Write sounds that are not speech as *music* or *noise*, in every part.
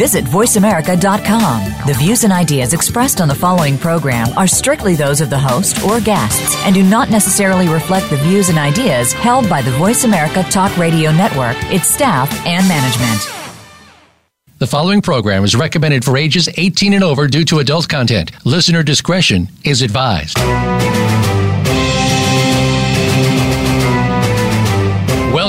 Visit VoiceAmerica.com. The views and ideas expressed on the following program are strictly those of the host or guests and do not necessarily reflect the views and ideas held by the Voice America Talk Radio Network, its staff, and management. The following program is recommended for ages 18 and over due to adult content. Listener discretion is advised.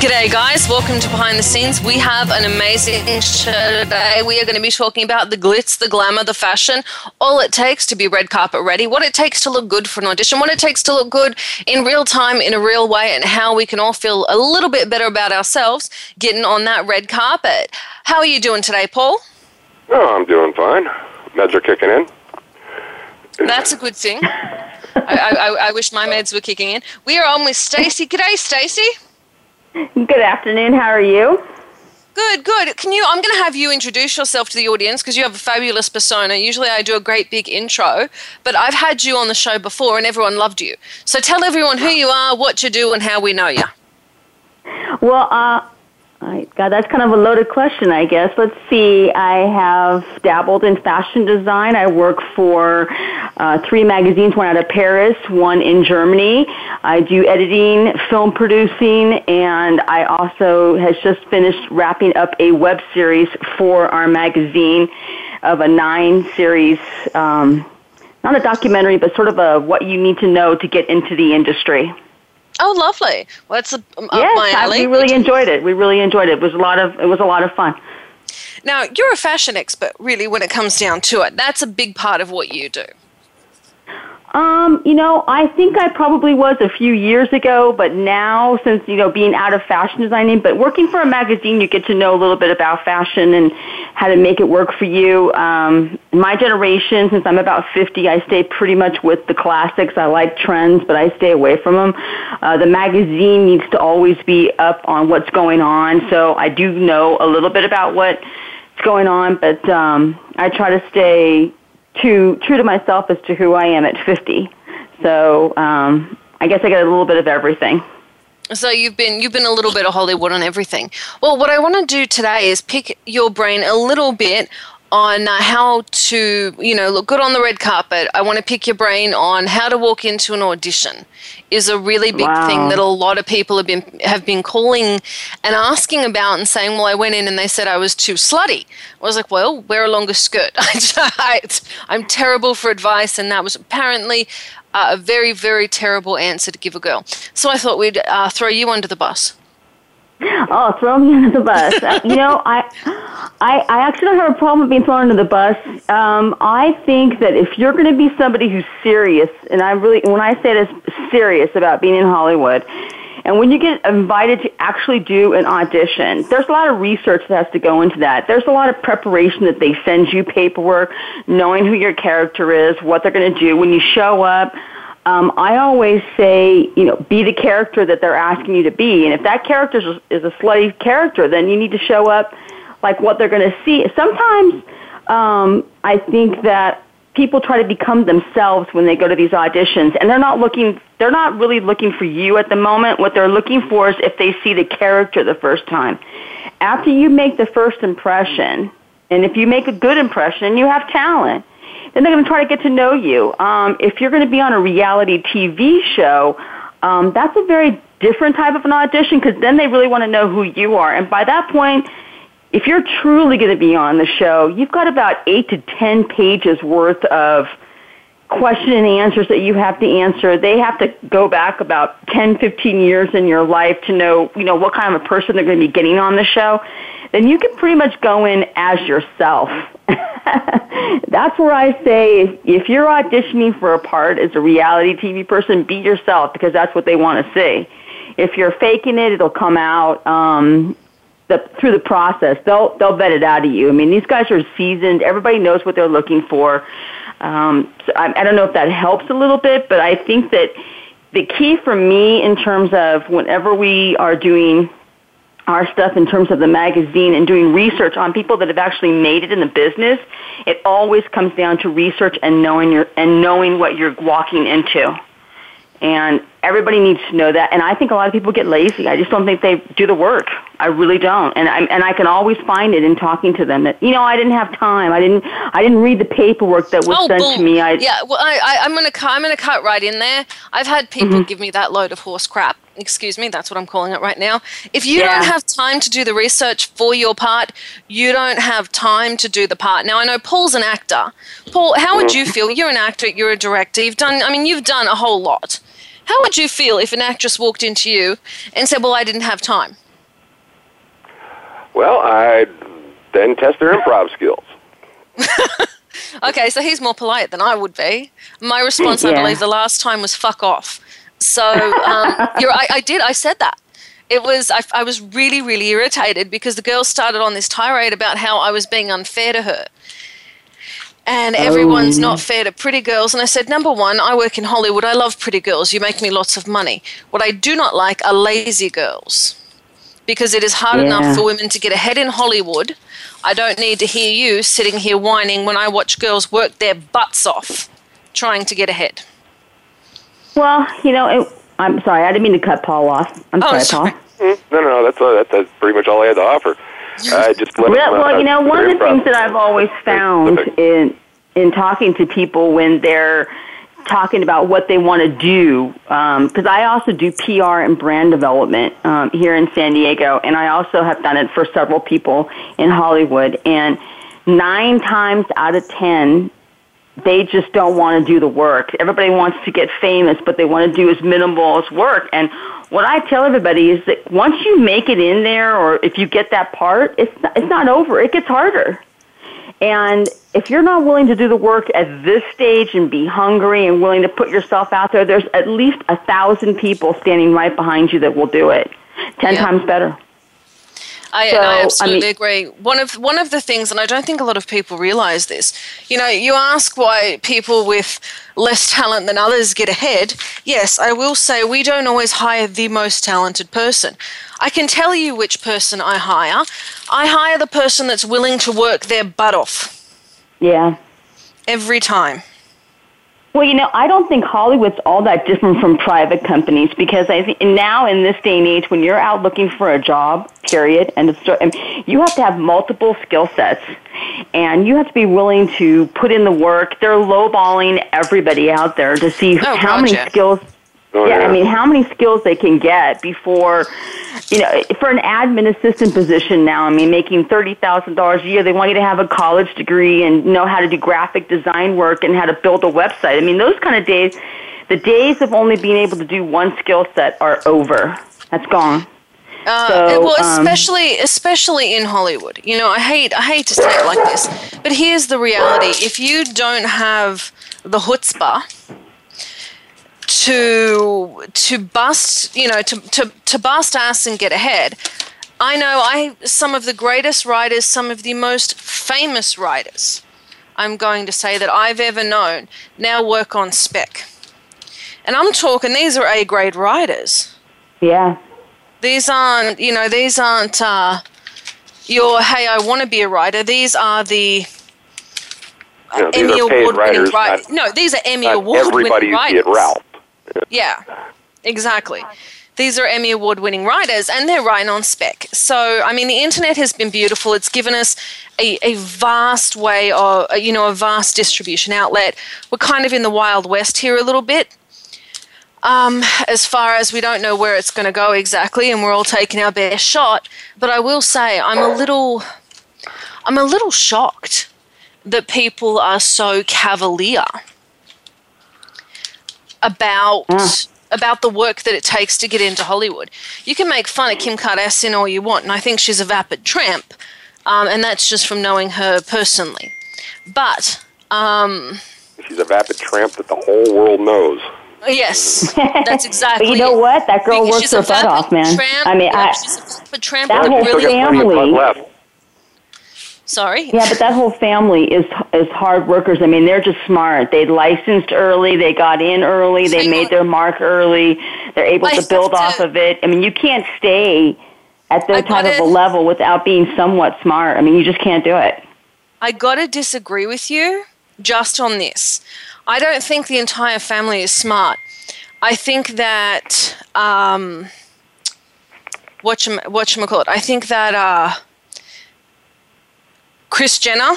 G'day, guys. Welcome to Behind the Scenes. We have an amazing show today. We are going to be talking about the glitz, the glamour, the fashion, all it takes to be red carpet ready, what it takes to look good for an audition, what it takes to look good in real time, in a real way, and how we can all feel a little bit better about ourselves getting on that red carpet. How are you doing today, Paul? Oh, I'm doing fine. Meds are kicking in. That's a good thing. I, I, I wish my meds were kicking in. We are on with Stacey. G'day, Stacey. Good afternoon. How are you? Good, good. Can you? I'm going to have you introduce yourself to the audience because you have a fabulous persona. Usually, I do a great big intro, but I've had you on the show before, and everyone loved you. So tell everyone who you are, what you do, and how we know you. Well, uh, I, God, that's kind of a loaded question, I guess. Let's see. I have dabbled in fashion design. I work for uh, three magazines, one out of Paris, one in Germany. I do editing, film producing, and I also has just finished wrapping up a web series for our magazine of a nine series. Um, not a documentary, but sort of a what you need to know to get into the industry. Oh, lovely. Well, that's a, um, yes, my alley. we really enjoyed it. We really enjoyed it. It was a lot of it was a lot of fun. Now, you're a fashion expert, really, when it comes down to it. That's a big part of what you do. Um, you know, I think I probably was a few years ago, but now since, you know, being out of fashion designing, but working for a magazine, you get to know a little bit about fashion and how to make it work for you. Um, my generation, since I'm about 50, I stay pretty much with the classics. I like trends, but I stay away from them. Uh, the magazine needs to always be up on what's going on, so I do know a little bit about what's going on, but um, I try to stay true true to myself as to who I am at 50. So um, I guess I get a little bit of everything. So you've been you've been a little bit of Hollywood on everything. Well, what I want to do today is pick your brain a little bit on uh, how to, you know, look good on the red carpet. I want to pick your brain on how to walk into an audition. Is a really big wow. thing that a lot of people have been have been calling and asking about and saying, "Well, I went in and they said I was too slutty." I was like, "Well, wear a longer skirt." *laughs* I, am terrible for advice, and that was apparently uh, a very, very terrible answer to give a girl. So I thought we'd uh, throw you under the bus. Oh, throw me under the bus. Uh, you know, I, I, I actually don't have a problem with being thrown under the bus. Um, I think that if you're going to be somebody who's serious, and I really, when I say this, serious about being in Hollywood, and when you get invited to actually do an audition, there's a lot of research that has to go into that. There's a lot of preparation that they send you paperwork, knowing who your character is, what they're going to do. When you show up, um, I always say, you know, be the character that they're asking you to be. And if that character is a, slutty character, then you need to show up like what they're going to see. Sometimes um, I think that people try to become themselves when they go to these auditions, and they're not looking. They're not really looking for you at the moment. What they're looking for is if they see the character the first time. After you make the first impression, and if you make a good impression, you have talent then they're going to try to get to know you. Um, if you're going to be on a reality TV show, um, that's a very different type of an audition because then they really want to know who you are. And by that point, if you're truly going to be on the show, you've got about eight to ten pages worth of question and answers that you have to answer. They have to go back about 10, 15 years in your life to know, you know, what kind of a person they're going to be getting on the show. Then you can pretty much go in as yourself. *laughs* That's where I say if, you're auditioning for a part as a reality TV person, be yourself because that's what they want to see. If you're faking it, it'll come out. Um, the, through the process, they'll they'll vet it out of you. I mean, these guys are seasoned. Everybody knows what they're looking for. Um, so I, I don't know if that helps a little bit, but I think that the key for me in terms of whenever we are doing our stuff in terms of the magazine and doing research on people that have actually made it in the business, it always comes down to research and knowing your and knowing what you're walking into. And everybody needs to know that. And I think a lot of people get lazy. I just don't think they do the work. I really don't. And I and I can always find it in talking to them that you know I didn't have time. I didn't I didn't read the paperwork that was oh, sent boom. to me. I, yeah, well, I, I, I'm gonna I'm gonna cut right in there. I've had people Mm-hmm. give me that load of horse crap. Excuse me, that's what I'm calling it right now. If you Yeah. don't have time to do the research for your part, you don't have time to do the part. Now I know Paul's an actor. Paul, how would you feel? You're an actor. You're a director. You've done. I mean, you've done a whole lot. How would you feel if an actress walked into you and said, "Well, I didn't have time"? Well, I'd then test their improv skills. *laughs* Okay, so he's more polite than I would be. My response, I believe, the last time was "fuck off." So um, *laughs* you're, I, I did. I said that. It was. I, I was really, really irritated because the girl started on this tirade about how I was being unfair to her, and everyone's Oh. not fair to pretty girls. And I said, number one, I work in Hollywood. I love pretty girls. You make me lots of money. What I do not like are lazy girls because it is hard Yeah. enough for women to get ahead in Hollywood. I don't need to hear you sitting here whining when I watch girls work their butts off trying to get ahead. well, you know, it, I'm sorry. I didn't mean to cut Paul off. I'm Oh, sorry, sorry. Paul. No, no, no. That's uh, that's, that's pretty much all I had to offer. I just let Well, you know, one of the things that I've always found in in talking to people when they're talking about what they want to do, because I also do PR and brand development um, here in San Diego, and I also have done it for several people in Hollywood. And nine times out of ten, they just don't want to do the work. Everybody wants to get famous, but they want to do as minimal as work. And what I tell everybody is that once you make it in there, or if you get that part, it's not, it's not over. It gets harder. And if you're not willing to do the work at this stage and be hungry and willing to put yourself out there, there's at least a thousand people standing right behind you that will do it. Ten Yeah. times better. I, So, I I absolutely mean- agree. One of one of the things, and I don't think a lot of people realize this. You know, you ask why people with less talent than others get ahead. Yes, I will say we don't always hire the most talented person. I can tell you which person I hire. I hire the person that's willing to work their butt off Yeah. every time. Well, you know, I don't think Hollywood's all that different from private companies because I think now in this day and age, when you're out looking for a job, period, and, you have to have multiple skill sets, and you have to be willing to put in the work. They're lowballing everybody out there to see Oh, how God, many skills. Oh, yeah, yeah. I mean, how many skills they can get before, you know, for an admin assistant position now. I mean, making thirty thousand dollars a year, they want you to have a college degree and know how to do graphic design work and how to build a website. I mean, those kind of days, the days of only being able to do one skill set are over. That's gone. Uh, So, well, um, especially especially in Hollywood. You know, I hate I hate to say it like this, but here's the reality: if you don't have the chutzpah to to bust, you know, to, to to bust ass and get ahead. I know I some of the greatest writers, some of the most famous writers. I'm going to say that I've ever known now work on spec, and I'm talking these are A grade writers Yeah. these aren't you know these aren't uh, your hey i want to be a writer these are the You know, emmy award winning writers, not, no these are emmy award everybody winning you see writers at Ralph. Yeah exactly. These are emmy award winning writers and they're writing on spec. So i mean the internet has been beautiful. It's given us a, a vast way of you know a vast distribution outlet. We're kind of in the wild west here a little bit. Um, as far as we don't know where it's going to go exactly, and we're all taking our best shot. But I will say, I'm a little, I'm a little shocked that people are so cavalier about Ah. about the work that it takes to get into Hollywood. You can make fun of Kim Kardashian all you want, and I think she's a vapid tramp, um, and that's just from knowing her personally. But um, She's a vapid tramp that the whole world knows. yes, *laughs* that's exactly. But you know it. what? That girl Because works her butt off, man. Tramp. I mean, yeah, I, she's a vapid tramp. That that whole really. got plenty of family- butt left. Sorry. Yeah, but that whole family is is hard workers. I mean, they're just smart. They licensed early. They got in early. They made their mark early. They're able to build off of it. I mean, you can't stay at that type of a level without being somewhat smart. I mean, you just can't do it. I gotta disagree with you just on this. I don't think the entire family is smart. I think that um, what call it? I think that uh, Kris Jenner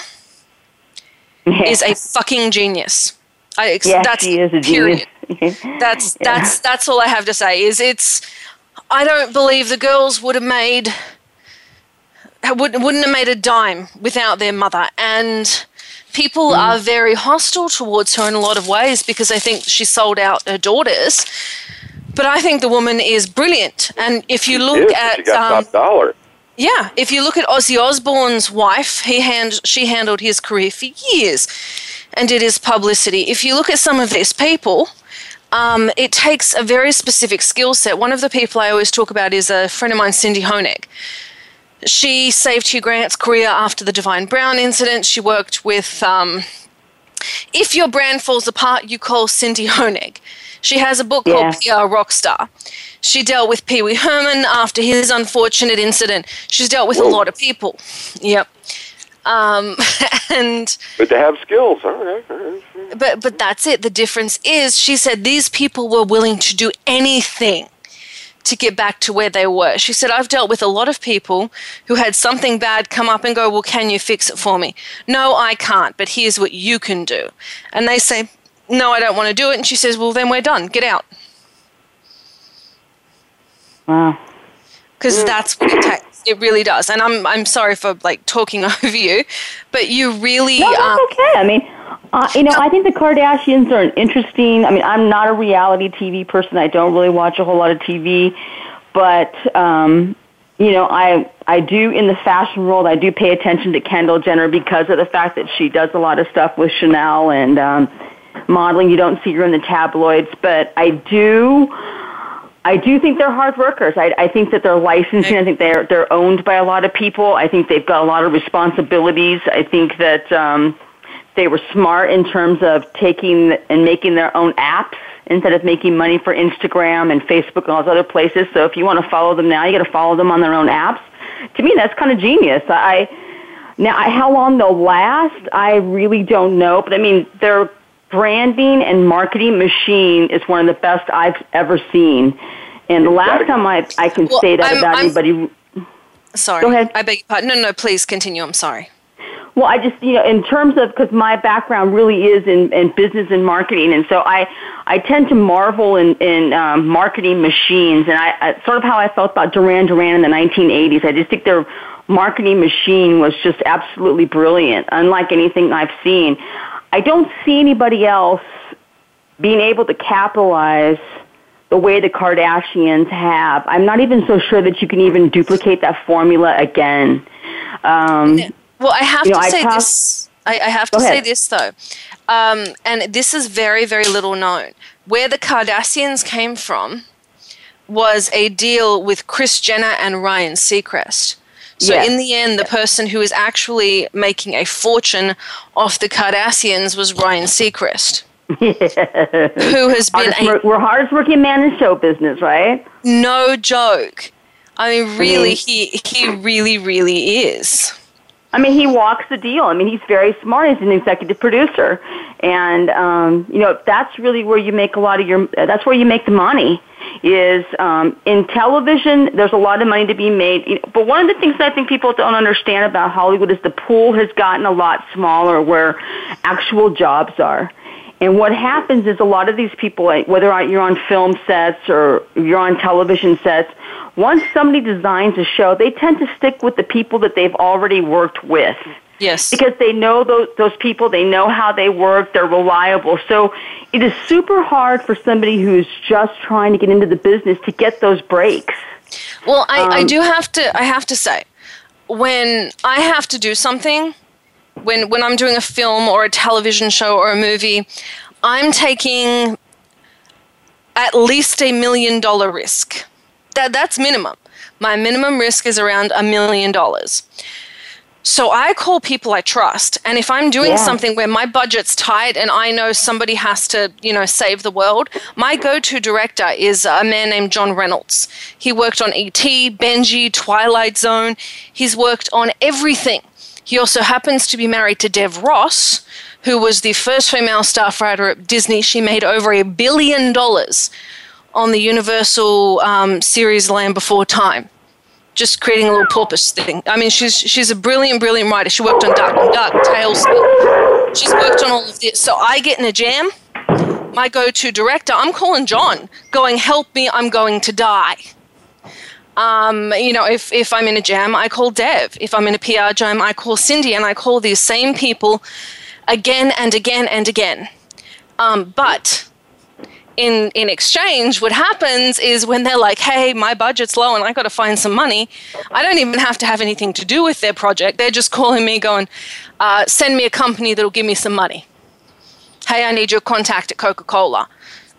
is a fucking genius. I, ex- yes, that's she is a period. genius. *laughs* That's Yeah. that's that's all I have to say. Is it's I don't believe the girls would have made would, wouldn't have made a dime without their mother and people Mm. are very hostile towards her in a lot of ways because they think she sold out her daughters but I think the woman is brilliant and if you look Yes, at she got um, top dollar. Yeah, if you look at Ozzy Osbourne's wife, he hand, she handled his career for years and did his publicity. If you look at some of these people, um, it takes a very specific skill set. One of the people I always talk about is a friend of mine, Cindy Honig. She saved Hugh Grant's career after the Divine Brown incident. She worked with um, If Your Brand Falls Apart, You Call Cindy Honig. She has a book called PR Rockstar. She dealt with Pee Wee Herman after his unfortunate incident. She's dealt with a lot of people. Yep. Um, *laughs* and But to have skills. All right, all right. but but that's it. The difference is she said these people were willing to do anything to get back to where they were. She said I've dealt with a lot of people who had something bad come up and go, "Well, can you fix it for me?" No, I can't, but here's what you can do. And they say, "No, I don't want to do it." And she says, "Well, then we're done. Get out." Wow. Because that's what it takes. It really does. And I'm I'm sorry for like talking *laughs* over you, but you really No, um, okay. I mean, uh, you know, I think the Kardashians are an interesting. I mean, I'm not a reality TV person. I don't really watch a whole lot of TV, but um, you know, I I do in the fashion world. I do pay attention to Kendall Jenner because of the fact that she does a lot of stuff with Chanel and um, modeling. You don't see her in the tabloids, but I do. I do think they're hard workers. I, I think that they're licensing. I think they're they're owned by a lot of people. I think they've got a lot of responsibilities. I think that um, they were smart in terms of taking and making their own apps instead of making money for Instagram and Facebook and all those other places. So if you want to follow them now, you got to follow them on their own apps. To me, that's kind of genius. I now I- how long they'll last, I really don't know. But I mean, their branding and marketing machine is one of the best I've ever seen. And the last time I I can Well, say that I'm- about I'm- anybody sorry. Go ahead. I beg your pardon. No, no, please continue. I'm sorry. Well, I just, you know, in terms of, because my background really is in, in business and marketing, and so I, I tend to marvel in, in um, marketing machines, and I, I, sort of how I felt about Duran Duran in the 1980s. I just think their marketing machine was just absolutely brilliant, unlike anything I've seen. I don't see anybody else being able to capitalize the way the Kardashians have. I'm not even so sure that you can even duplicate that formula again. Um, Well, I have You know, to say talk- this. I, I have to Go say this though, um, and this is very, very little known. Where the Kardashians came from was a deal with Kris Jenner and Ryan Seacrest. So Yes. in the end, the person who is actually making a fortune off the Kardashians was Ryan Seacrest, *laughs* who has been a we're hardest working man in show business, right? no joke. I mean, really, he he really, really is. I mean, he walks the deal. I mean, he's very smart. He's an executive producer, and um, you know that's really where you make a lot of your. That's where you make the money. Is um, in television. There's a lot of money to be made. But one of the things that I think people don't understand about Hollywood is the pool has gotten a lot smaller where actual jobs are. And what happens is a lot of these people, whether you're on film sets or you're on television sets, once somebody designs a show, they tend to stick with the people that they've already worked with. Yes. Because they know those, those people, they know how they work, they're reliable. So it is super hard for somebody who's just trying to get into the business to get those breaks. Well, I, um, I do have to I have to say, when I have to do something, when when I'm doing a film or a television show or a movie, I'm taking at least a million dollar risk. That that's minimum. My minimum risk is around a million dollars. So I call people I trust. And if I'm doing yeah. something where my budget's tight and I know somebody has to, you know, save the world, my go-to director is a man named John Reynolds. He worked on E.T., Benji, Twilight Zone. He's worked on everything. He also happens to be married to Dev Ross, who was the first female staff writer at Disney. She made over a billion dollars on the Universal um, series Land Before Time just creating a little porpoise thing. I mean, she's she's a brilliant, brilliant writer. She worked on Darkwing Duck, TaleSpin. She's worked on all of this. So I get in a jam. My go-to director, I'm calling John, going, "Help me! I'm going to die." Um, you know, if if I'm in a jam, I call Dev. If I'm in a PR jam, I call Cindy, and I call these same people again and again and again. Um, but in in exchange what happens is when they're like hey my budget's low and i got to find some money i don't even have to have anything to do with their project. They're just calling me going uh, send me a company that'll give me some money. Hey i need your contact at coca-cola.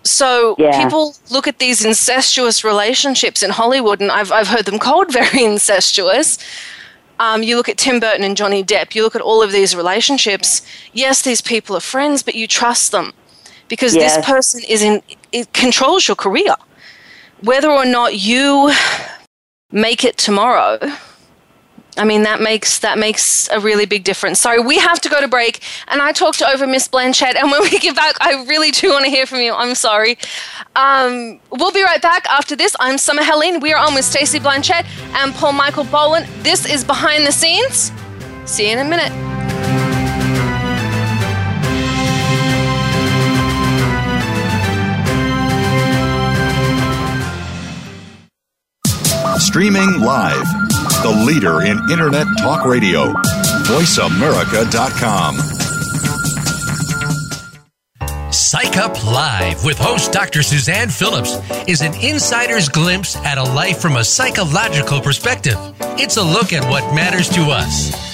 So yeah. people look at these incestuous relationships in hollywood and i've, I've heard them *laughs* called very incestuous. Um, you look at Tim Burton and Johnny Depp, you look at all of these relationships. Yes, these people are friends, but you trust them because yes. this person is in it controls your career whether or not you make it tomorrow I mean that makes that makes a really big difference. Sorry, we have to go to break, and I talked to over Miss Blanchet. And when we get back, I really do want to hear from you. I'm sorry. Um, we'll be right back after this. I'm Summer Helene. We are on with Stacey Blanchet and Paul Michael Boland. This is behind the scenes. See you in a minute. Streaming live. The leader in Internet talk radio. VoiceAmerica.com. Psych Up Live with host Dr. Suzanne Phillips is an insider's glimpse at a life from a psychological perspective. It's a look at what matters to us.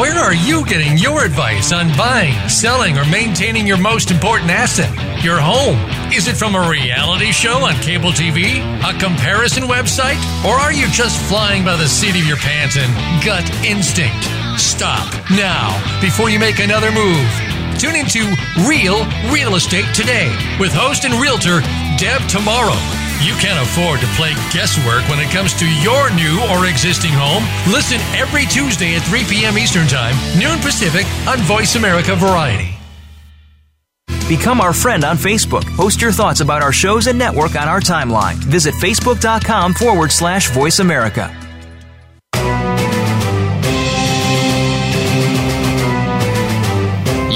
Where are you getting your advice on buying, selling, or maintaining your most important asset, your home? Is it from a reality show on cable TV, a comparison website, or are you just flying by the seat of your pants and gut instinct? Stop now before you make another move. Tune into Real Real Estate today with host and realtor Deb Tomaro you can't afford to play guesswork when it comes to your new or existing home. Listen every Tuesday at 3 p.m. Eastern Time, noon Pacific on Voice America Variety. Become our friend on Facebook. Post your thoughts about our shows and network on our timeline. Visit facebook.com forward slash voice America.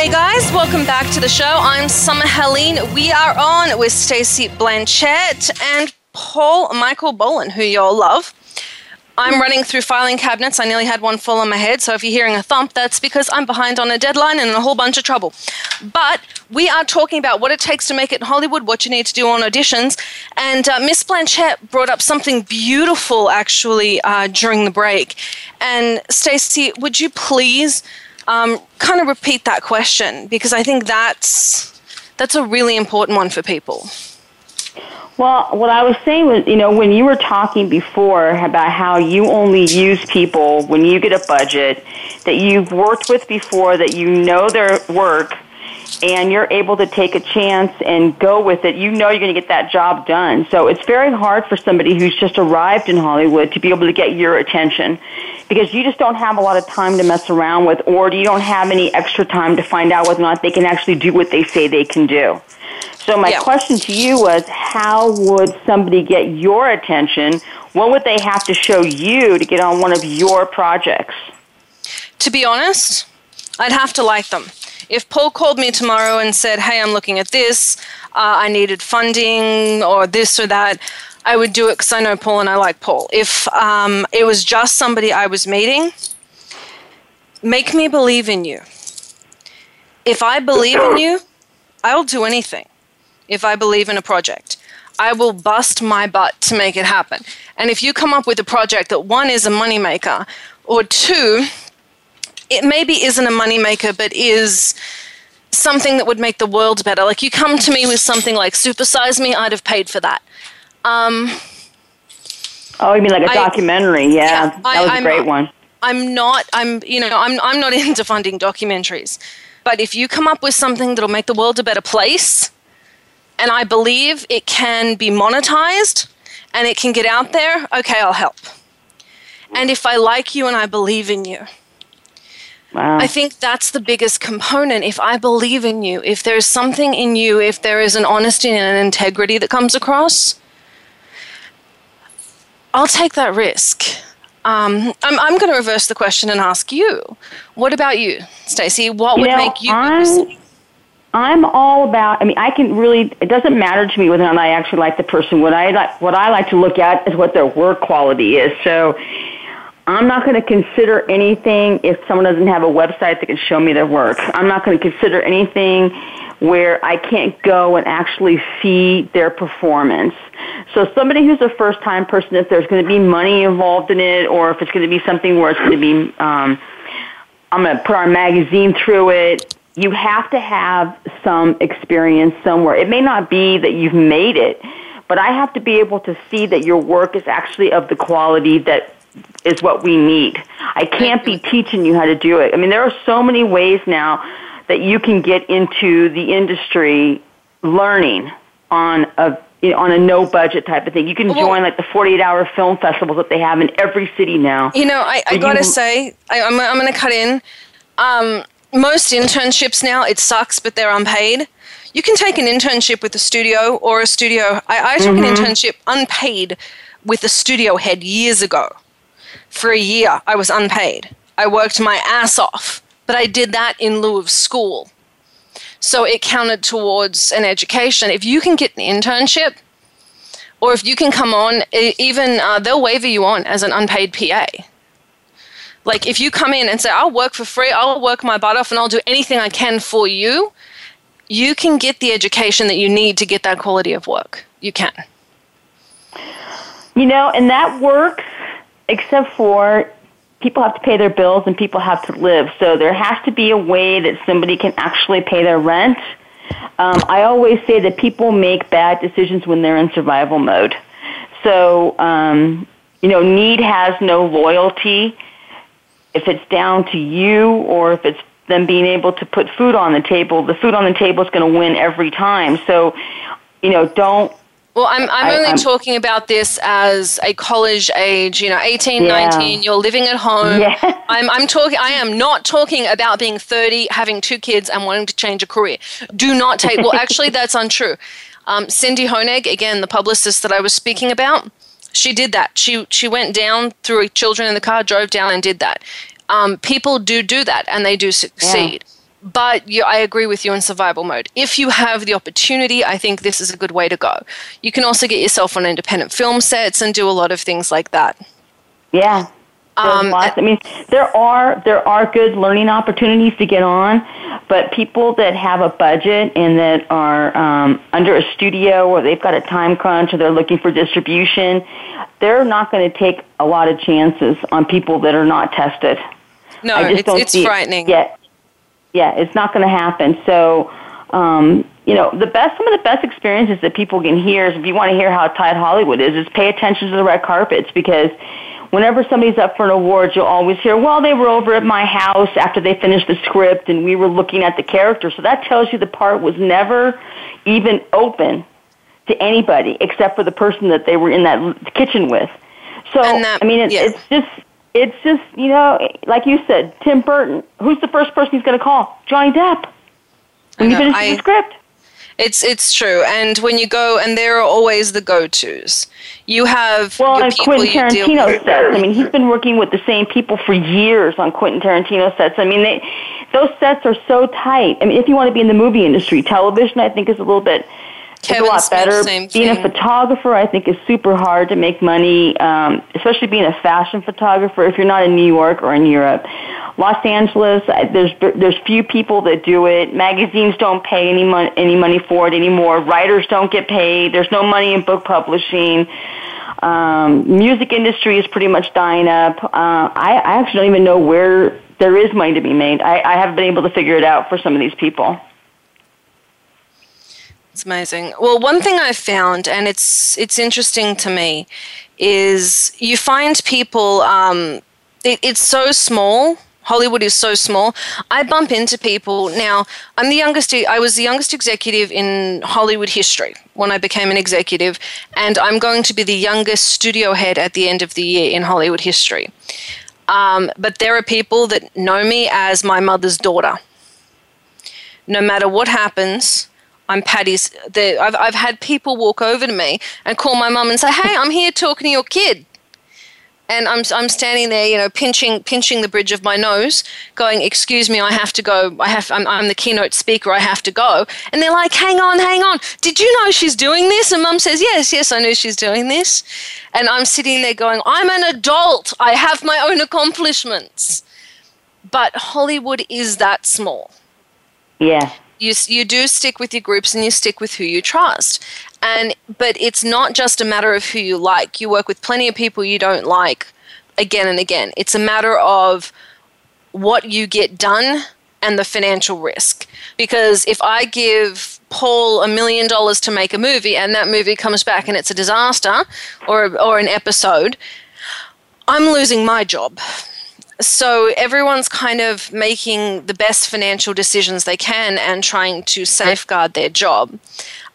G'day, guys. Welcome back to the show. I'm Summer Helene. We are on with Stacey Blanchet and Paul Michael Boland, who you all love. I'm running through filing cabinets. I nearly had one fall on my head, so if you're hearing a thump, that's because I'm behind on a deadline and in a whole bunch of trouble. But we are talking about what it takes to make it in Hollywood, what you need to do on auditions. And uh, Miss Blanchet brought up something beautiful, actually, uh, during the break. And Stacey, would you please um, kind of repeat that question because I think that's that's a really important one for people. Well, what I was saying was, you know, when you were talking before about how you only use people when you get a budget that you've worked with before, that you know their work, and you're able to take a chance and go with it, you know you're going to get that job done. So it's very hard for somebody who's just arrived in Hollywood to be able to get your attention because you just don't have a lot of time to mess around with or you don't have any extra time to find out whether or not they can actually do what they say they can do. So my yeah. question to you was how would somebody get your attention? What would they have to show you to get on one of your projects? To be honest, I'd have to like them. If Paul called me tomorrow and said, "Hey, I'm looking at this. Uh, I needed funding or this or that," I would do it because I know Paul and I like Paul. If um, it was just somebody I was meeting, make me believe in you. If I believe in you, I'll do anything if I believe in a project. I will bust my butt to make it happen. And if you come up with a project that one is a moneymaker, or two, it maybe isn't a moneymaker, but is something that would make the world better. Like you come to me with something like Supersize Me, I'd have paid for that. Um, oh, you mean like a I, documentary? Yeah, yeah that I, was a I'm, great one. I'm not. I'm. You know, I'm. I'm not *laughs* into funding documentaries. But if you come up with something that'll make the world a better place, and I believe it can be monetized and it can get out there, okay, I'll help. And if I like you and I believe in you, wow. I think that's the biggest component. If I believe in you, if there's something in you, if there is an honesty and an integrity that comes across, I'll take that risk. Um, I'm, I'm going to reverse the question and ask you. What about you, Stacey? What you would know, make you? I'm all about. I mean, I can really. It doesn't matter to me whether or not I actually like the person. What I like, what I like to look at is what their work quality is. So, I'm not going to consider anything if someone doesn't have a website that can show me their work. I'm not going to consider anything where I can't go and actually see their performance. So somebody who's a first time person, if there's going to be money involved in it, or if it's going to be something where it's going to be, um, I'm going to put our magazine through it you have to have some experience somewhere. It may not be that you've made it, but I have to be able to see that your work is actually of the quality that is what we need. I can't be teaching you how to do it. I mean, there are so many ways now that you can get into the industry learning on a you know, on a no budget type of thing. You can well, join like the 48 hour film festivals that they have in every city now. You know, I, I gotta you, say, I, am I'm, I'm gonna cut in. Um, most internships now, it sucks, but they're unpaid. You can take an internship with a studio or a studio. I, I took mm-hmm. an internship unpaid with a studio head years ago. For a year, I was unpaid. I worked my ass off, but I did that in lieu of school. So it counted towards an education. If you can get an internship, or if you can come on, even uh, they'll waiver you on as an unpaid PA. Like if you come in and say, I'll work for free, I'll work my butt off and I'll do anything I can for you, you can get the education that you need to get that quality of work. You can. You know, and that works except for people have to pay their bills and people have to live. So there has to be a way that somebody can actually pay their rent. Um, I always say that people make bad decisions when they're in survival mode. So, um, you know, need has no loyalty if it's down to you or if it's them being able to put food on the table, the food on the table is going to win every time. So, you know, don't. Well, I'm, I'm I, only I'm, talking about this as a college age, you know, 18, yeah. 19, you're living at home. Yeah. *laughs* I'm, I'm talking, I am not talking about being 30, having two kids, and wanting to change a career. Do not take, well, *laughs* actually, that's untrue. Um, Cindy Honig, again, the publicist that I was speaking about, she did that. She she went down, threw children in the car, drove down, and did that. Um, people do do that, and they do succeed. Yeah. But you, I agree with you in survival mode. If you have the opportunity, I think this is a good way to go. You can also get yourself on independent film sets and do a lot of things like that. Yeah, um, lots. I mean, there are there are good learning opportunities to get on, but people that have a budget and that are um, under a studio or they've got a time crunch or they're looking for distribution, they're not going to take a lot of chances on people that are not tested. No, it's, it's frightening. It. Yeah, yeah, it's not going to happen. So, um, you know, the best, some of the best experiences that people can hear is if you want to hear how tight Hollywood is, is pay attention to the red carpets because whenever somebody's up for an award, you'll always hear, well, they were over at my house after they finished the script and we were looking at the character. So that tells you the part was never even open to anybody except for the person that they were in that kitchen with. So, that, I mean, it, it's just, it's just, you know, like you said, Tim Burton. Who's the first person he's going to call? Johnny Depp. When you finish the script. It's it's true, and when you go, and there are always the go tos. You have well, and Quentin Tarantino sets. I mean, he's been working with the same people for years on Quentin Tarantino sets. I mean, they those sets are so tight. I mean, if you want to be in the movie industry, television, I think, is a little bit Kevin a lot Smith, better. Being thing. a photographer, I think, is super hard to make money, um, especially being a fashion photographer. If you're not in New York or in Europe, Los Angeles, there's there's few people that do it. Magazines don't pay any money any money for it anymore. Writers don't get paid. There's no money in book publishing. Um, music industry is pretty much dying up. Uh, I, I actually don't even know where there is money to be made. I, I haven't been able to figure it out for some of these people. It's amazing. Well, one thing I've found, and it's it's interesting to me, is you find people. Um, it, it's so small. Hollywood is so small. I bump into people now. I'm the youngest. I was the youngest executive in Hollywood history when I became an executive, and I'm going to be the youngest studio head at the end of the year in Hollywood history. Um, but there are people that know me as my mother's daughter. No matter what happens, I'm Patty's. The, I've, I've had people walk over to me and call my mum and say, "Hey, I'm here talking to your kid." And I'm, I'm standing there, you know, pinching pinching the bridge of my nose, going, "Excuse me, I have to go. I have. I'm, I'm the keynote speaker. I have to go." And they're like, "Hang on, hang on. Did you know she's doing this?" And Mum says, "Yes, yes, I knew she's doing this." And I'm sitting there going, "I'm an adult. I have my own accomplishments." But Hollywood is that small. Yeah you you do stick with your groups and you stick with who you trust. And but it's not just a matter of who you like. You work with plenty of people you don't like again and again. It's a matter of what you get done and the financial risk. Because if i give paul a million dollars to make a movie and that movie comes back and it's a disaster or or an episode i'm losing my job so everyone's kind of making the best financial decisions they can and trying to safeguard their job.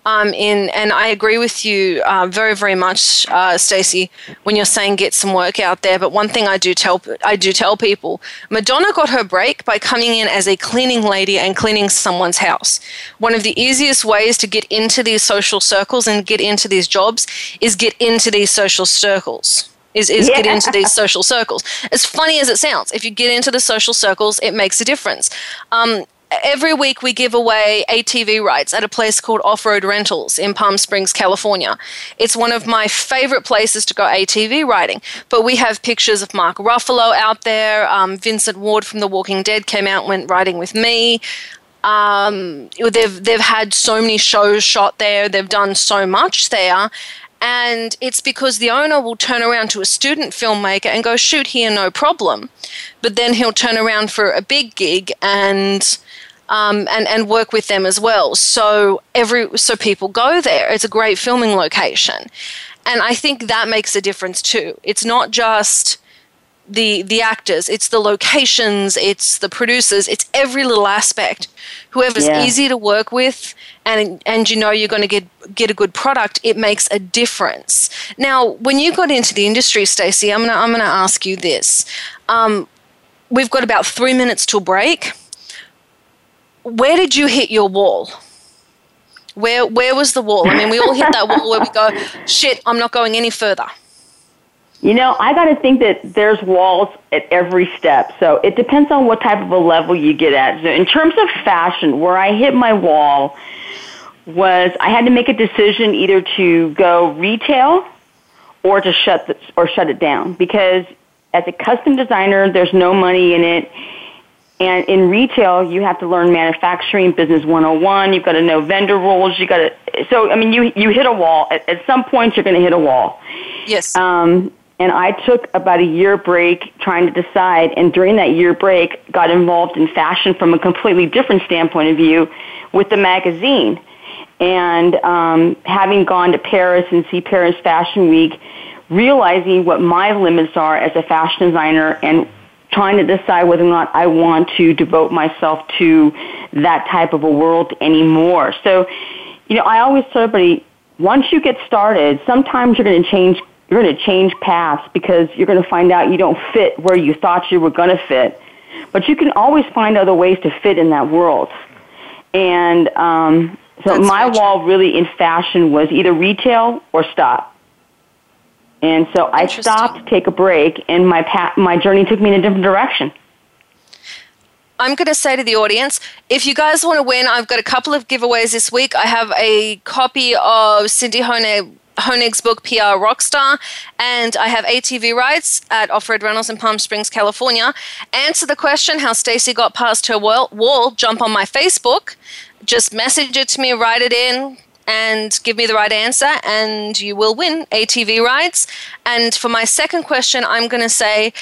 Um, in and I agree with you uh, very very much, uh, Stacey, when you're saying get some work out there. But one thing I do tell I do tell people, Madonna got her break by coming in as a cleaning lady and cleaning someone's house. One of the easiest ways to get into these social circles and get into these jobs is get into these social circles is, is yeah. get into these *laughs* social circles. As funny as it sounds, if you get into the social circles, it makes a difference. Um, every week we give away ATV rides at a place called Off Road Rentals in Palm Springs, California. It's one of my favorite places to go ATV riding. But we have pictures of Mark Ruffalo out there. Um, Vincent Ward from The Walking Dead came out and went riding with me. Um, they've they've had so many shows shot there. They've done so much there, and it's because the owner will turn around to a student filmmaker and go, shoot here, no problem. But then he'll turn around for a big gig and. Um, and and work with them as well. So every so people go there. It's a great filming location, and I think that makes a difference too. It's not just the the actors it's the locations it's the producers it's every little aspect. Whoever's yeah. easy to work with and and you know you're going to get get a good product it makes a difference. Now when you got into the industry Stacey I'm going to I'm going to ask you this. Um, we've got about 3 minutes till break. Where did you hit your wall? Where where was the wall? I mean we all hit that wall where we go shit I'm not going any further you know, I got to think that there's walls at every step. So it depends on what type of a level you get at. So in terms of fashion, where I hit my wall was I had to make a decision either to go retail or to shut the, or shut it down because as a custom designer, there's no money in it. And in retail, you have to learn manufacturing, business 101. You've got to know vendor rules. You got to. So I mean, you you hit a wall. At, at some point, you're going to hit a wall. Yes. Um, and I took about a year break trying to decide. And during that year break, got involved in fashion from a completely different standpoint of view with the magazine. And um, having gone to Paris and see Paris Fashion Week, realizing what my limits are as a fashion designer and trying to decide whether or not I want to devote myself to that type of a world anymore. So, you know, I always tell everybody, once you get started, sometimes you're going to change you're going to change paths because you're going to find out you don't fit where you thought you were going to fit. But you can always find other ways to fit in that world. And um, so That's my wall really in fashion was either retail or stop. And so I stopped to take a break, and my pa- my journey took me in a different direction. I'm going to say to the audience if you guys want to win, I've got a couple of giveaways this week. I have a copy of Cindy Honig. Honig's book PR Rockstar, and I have ATV rides at Off Road Rentals in Palm Springs, California. Answer the question how Stacy got past her wall. Jump on my Facebook, just message it to me, write it in, and give me the right answer, and you will win ATV rides. And for my second question, I'm going to say,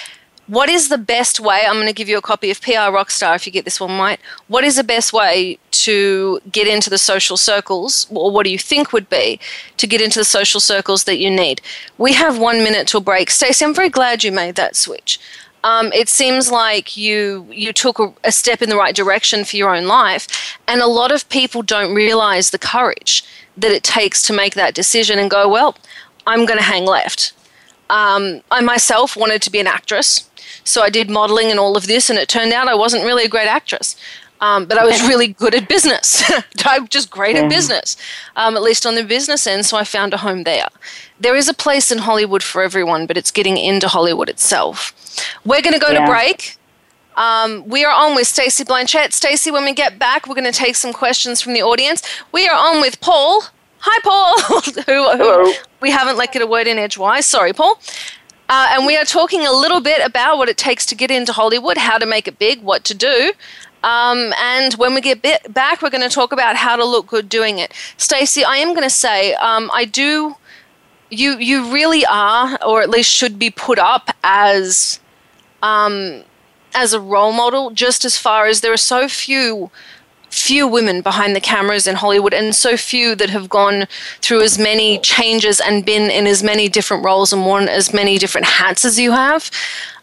what is the best way? I'm going to give you a copy of PR Rockstar if you get this one right. What is the best way to get into the social circles, or what do you think would be to get into the social circles that you need? We have one minute till break. Stacey, I'm very glad you made that switch. Um, it seems like you you took a, a step in the right direction for your own life, and a lot of people don't realize the courage that it takes to make that decision and go, well, I'm going to hang left. Um, I myself wanted to be an actress, so I did modeling and all of this, and it turned out I wasn't really a great actress. Um, but I was really good at business. *laughs* I'm just great at business, um, at least on the business end. So I found a home there. There is a place in Hollywood for everyone, but it's getting into Hollywood itself. We're going to go to break. Um, we are on with Stacey Blanchet. Stacey, when we get back, we're going to take some questions from the audience. We are on with Paul. Hi, Paul. *laughs* who, who Hello. we haven't let get a word in edgewise. Sorry, Paul. Uh, and we are talking a little bit about what it takes to get into Hollywood, how to make it big, what to do. Um, and when we get back, we're going to talk about how to look good doing it. Stacey, I am going to say, um, I do. You you really are, or at least should be put up as um, as a role model. Just as far as there are so few few women behind the cameras in Hollywood, and so few that have gone through as many changes and been in as many different roles and worn as many different hats as you have.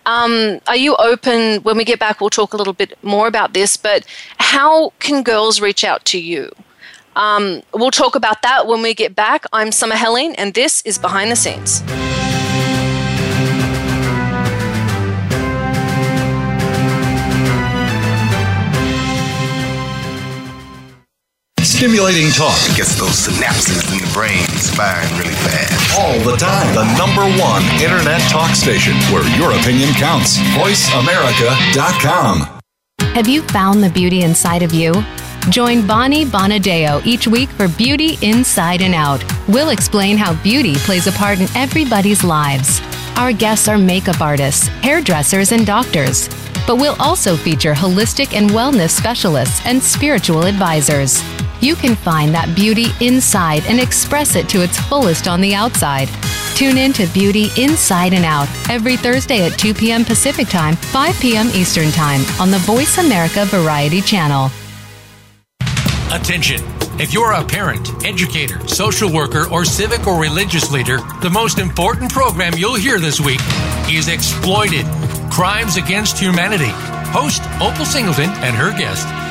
Um, are you open? When we get back, we'll talk a little bit more about this. But how can girls reach out to you? Um, we'll talk about that when we get back. I'm Summer Helene, and this is Behind the Scenes. Stimulating talk Gets those synapses in the brain firing really fast. all the time. The number one internet talk station where your opinion counts. VoiceAmerica.com. Have you found the beauty inside of you? Join Bonnie Bonadeo each week for Beauty Inside and Out. We'll explain how beauty plays a part in everybody's lives. Our guests are makeup artists, hairdressers, and doctors. But we'll also feature holistic and wellness specialists and spiritual advisors. You can find that beauty inside and express it to its fullest on the outside. Tune in to Beauty Inside and Out every Thursday at 2 p.m. Pacific Time, 5 p.m. Eastern Time on the Voice America Variety Channel. Attention! If you're a parent, educator, social worker, or civic or religious leader, the most important program you'll hear this week is Exploited Crimes Against Humanity. Host Opal Singleton and her guest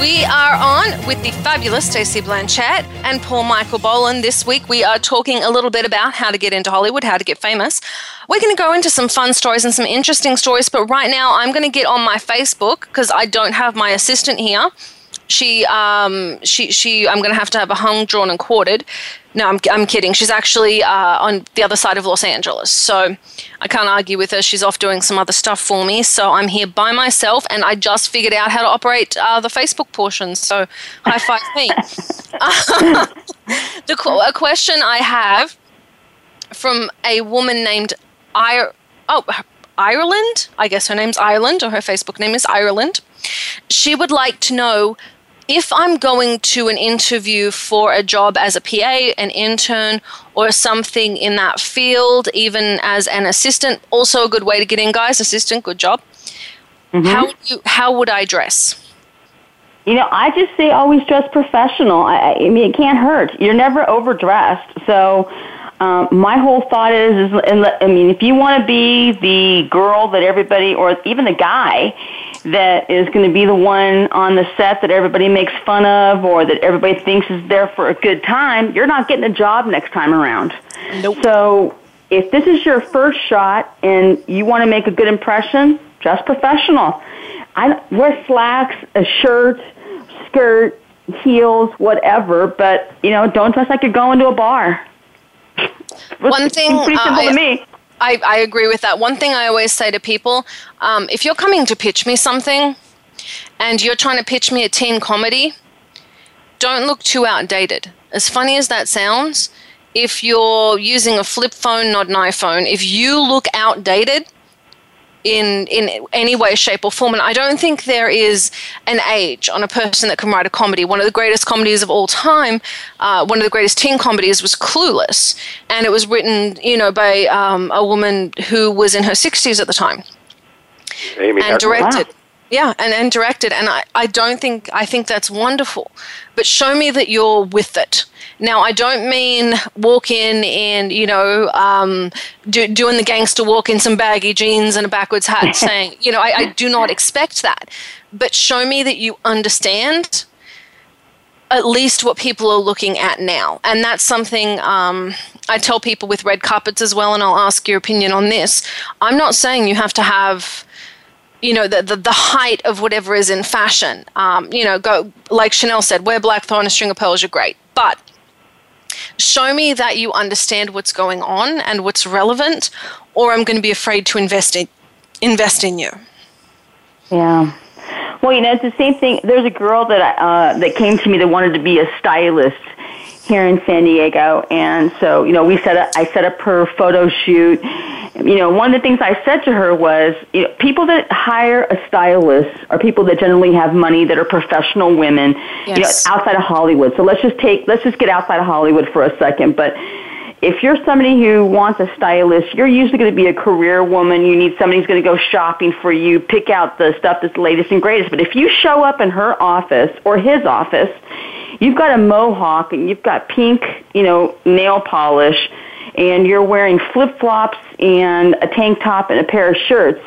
We are on with the fabulous Stacey Blanchet and Paul Michael Boland. This week we are talking a little bit about how to get into Hollywood, how to get famous. We're going to go into some fun stories and some interesting stories, but right now I'm going to get on my Facebook because I don't have my assistant here. She, um, she, she. I'm going to have to have a hung, drawn, and quartered. No, I'm, I'm kidding. She's actually uh, on the other side of Los Angeles. So I can't argue with her. She's off doing some other stuff for me. So I'm here by myself and I just figured out how to operate uh, the Facebook portion. So high five me. *laughs* the, a question I have from a woman named I- oh, Ireland. I guess her name's Ireland or her Facebook name is Ireland. She would like to know if I'm going to an interview for a job as a PA, an intern, or something in that field, even as an assistant, also a good way to get in, guys. Assistant, good job. Mm-hmm. How you, how would I dress? You know, I just say always dress professional. I, I mean, it can't hurt. You're never overdressed. So, um, my whole thought is, is, I mean, if you want to be the girl that everybody, or even the guy that is going to be the one on the set that everybody makes fun of or that everybody thinks is there for a good time, you're not getting a job next time around. Nope. So if this is your first shot and you want to make a good impression, dress professional. I wear slacks, a shirt, skirt, heels, whatever, but you know, don't dress like you're going to a bar. One thing, pretty simple uh, I, to me. I, I agree with that. One thing I always say to people um, if you're coming to pitch me something and you're trying to pitch me a teen comedy, don't look too outdated. As funny as that sounds, if you're using a flip phone, not an iPhone, if you look outdated, in in any way, shape, or form. And I don't think there is an age on a person that can write a comedy. One of the greatest comedies of all time, uh, one of the greatest teen comedies, was Clueless, and it was written, you know, by um, a woman who was in her sixties at the time, Amy and directed. Yeah, and, and directed. And I, I don't think, I think that's wonderful. But show me that you're with it. Now, I don't mean walk in and, you know, um, do, doing the gangster walk in some baggy jeans and a backwards hat *laughs* saying, you know, I, I do not expect that. But show me that you understand at least what people are looking at now. And that's something um, I tell people with red carpets as well, and I'll ask your opinion on this. I'm not saying you have to have you know the, the, the height of whatever is in fashion um, you know go like chanel said wear black thorn a string of pearls you're great but show me that you understand what's going on and what's relevant, or I'm going to be afraid to invest in, invest in you. Yeah. Well, you know, it's the same thing. There's a girl that uh, that came to me that wanted to be a stylist here in San Diego, and so you know, we set up. I set up her photo shoot. You know, one of the things I said to her was, you know, people that hire a stylist are people that generally have money, that are professional women, yes. you know, outside of Hollywood. So let's just take, let's just get outside of Hollywood for a second, but if you're somebody who wants a stylist, you're usually going to be a career woman. You need somebody who's going to go shopping for you, pick out the stuff that's latest and greatest. But if you show up in her office or his office you've got a mohawk and you've got pink, you know, nail polish, and you're wearing flip flops and a tank top and a pair of shirts,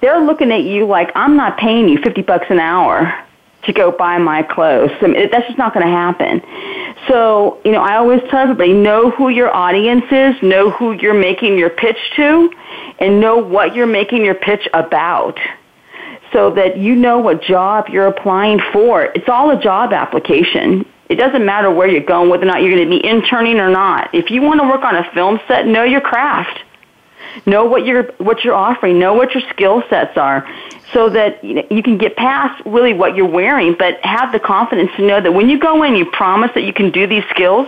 they're looking at you like I'm not paying you fifty bucks an hour to go buy my clothes. I mean, that's just not going to happen. So, you know, I always tell everybody know who your audience is, know who you're making your pitch to, and know what you're making your pitch about so that you know what job you're applying for. It's all a job application. It doesn't matter where you're going, whether or not you're going to be interning or not. If you want to work on a film set, know your craft. Know what you're what you're offering. Know what your skill sets are, so that you, can get past really what you're wearing, but have the confidence to know that when you go in, you promise that you can do these skills,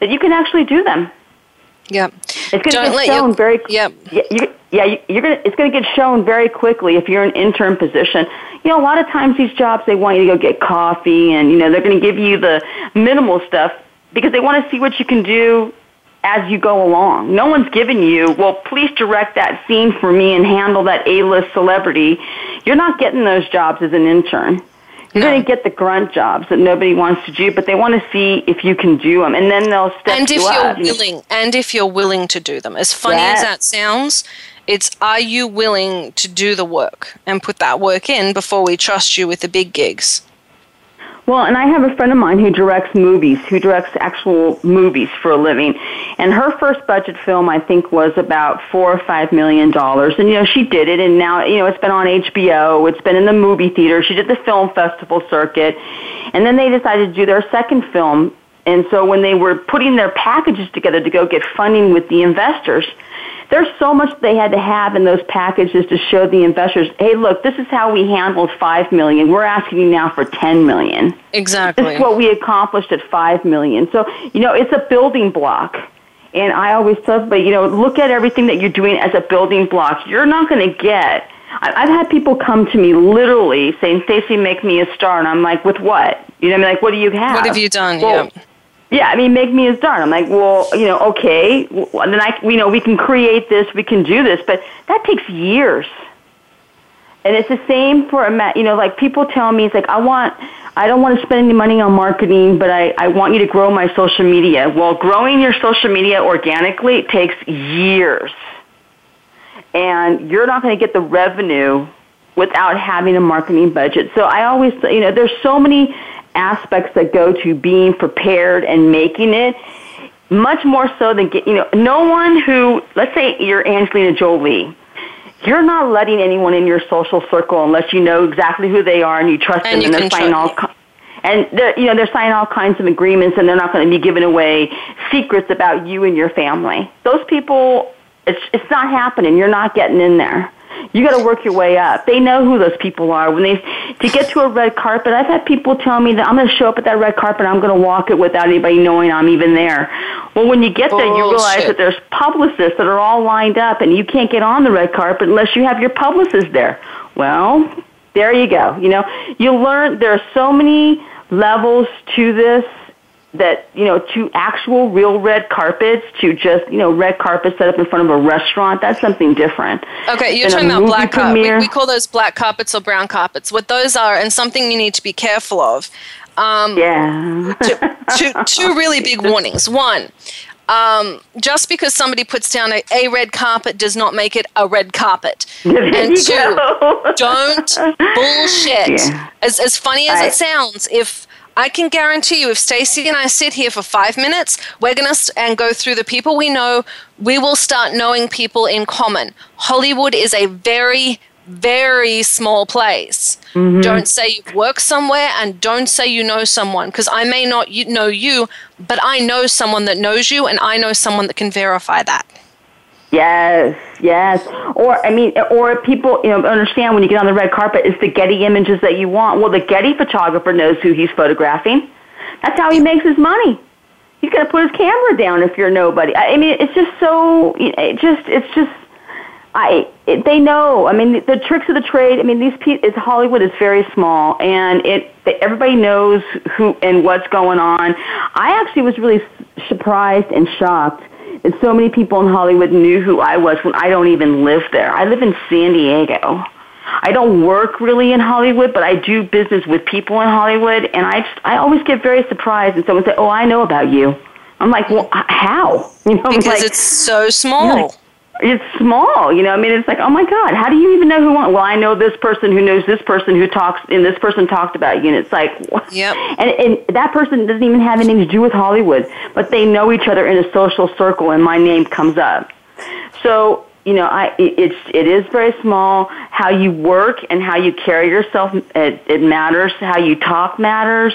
that you can actually do them. Yeah. It's going to get shown you, very. Yep. Yeah. You, yeah, you're gonna. It's going to get shown very quickly if you're in intern position. You know, a lot of times these jobs they want you to go get coffee, and you know they're going to give you the minimal stuff because they want to see what you can do as you go along. No one's giving you, well, please direct that scene for me and handle that A-list celebrity. You're not getting those jobs as an intern. You're going to get the grunt jobs that nobody wants to do, but they want to see if you can do them, and then they'll step and if you you're up. willing, and if you're willing to do them. As funny yes. as that sounds, it's are you willing to do the work and put that work in before we trust you with the big gigs? Well, and I have a friend of mine who directs movies, who directs actual movies for a living. And her first budget film, I think, was about four or five million dollars. And, you know, she did it, and now, you know, it's been on HBO, it's been in the movie theater, she did the film festival circuit. And then they decided to do their second film. And so when they were putting their packages together to go get funding with the investors, there's so much they had to have in those packages to show the investors, hey, look, this is how we handled five million. We're asking you now for ten million. Exactly. This is what we accomplished at five million. So you know, it's a building block. And I always tell but you know, look at everything that you're doing as a building block. You're not going to get. I've had people come to me literally saying, "Stacy, make me a star," and I'm like, "With what?" You know, I'm like, "What do you have?" What have you done? Well, yeah. Yeah, I mean, make me as darn. I'm like, well, you know, okay, well, then I, you know, we can create this, we can do this, but that takes years. And it's the same for a, you know, like people tell me, it's like, I want, I don't want to spend any money on marketing, but I, I want you to grow my social media. Well, growing your social media organically takes years. And you're not going to get the revenue without having a marketing budget. So I always, you know, there's so many aspects that go to being prepared and making it much more so than get, you know, no one who, let's say you're Angelina Jolie, you're not letting anyone in your social circle unless you know exactly who they are and you trust and them and they're signing all, and they're, you know, they're signing all kinds of agreements and they're not going to be giving away secrets about you and your family. Those people, it's, it's not happening. You're not getting in there. You got to work your way up. They know who those people are. When they to get to a red carpet, I've had people tell me that I'm going to show up at that red carpet. I'm going to walk it without anybody knowing I'm even there. Well, when you get there, you oh, realize that there's publicists that are all lined up, and you can't get on the red carpet unless you have your publicist there. Well, there you go. You know, you learn there are so many levels to this that you know to actual real red carpets to just you know red carpets set up in front of a restaurant that's something different. Okay you're talking about black carpets we, we, call those black carpets or brown carpets. What those are and something you need to be careful of. Um, yeah. two, two, two really big *laughs* warnings. One um, just because somebody puts down a, a, red carpet does not make it a red carpet. *laughs* and two, don't *laughs* bullshit. Yeah. As, as funny as I, it sounds, if I can guarantee you, if Stacy and I sit here for five minutes, we're going to and go through the people we know. We will start knowing people in common. Hollywood is a very, very small place. Mm-hmm. Don't say you've worked somewhere, and don't say you know someone because I may not know you, but I know someone that knows you, and I know someone that can verify that. Yes, yes. Or I mean, or people you know understand when you get on the red carpet, it's the Getty images that you want. Well, the Getty photographer knows who he's photographing. That's how he makes his money. He's to put his camera down if you're nobody. I mean, it's just so. It just, it's just. I it, they know. I mean, the tricks of the trade. I mean, these people. It's Hollywood is very small, and it everybody knows who and what's going on. I actually was really surprised and shocked and so many people in Hollywood knew who I was when I don't even live there. I live in San Diego. I don't work really in Hollywood, but I do business with people in Hollywood, and I just, I always get very surprised when someone say, "Oh, I know about you." I'm like, "Well, how?" *laughs* You know, because like, it's so small it's small, you know. I mean, it's like, oh my God, how do you even know who? Well, I know this person who knows this person who talks, and this person talked about you. And it's like, *laughs* yep. And and that person doesn't even have anything to do with Hollywood, but they know each other in a social circle, and my name comes up. So you know, I it, it's it is very small. How you work and how you carry yourself, it, it matters. How you talk matters.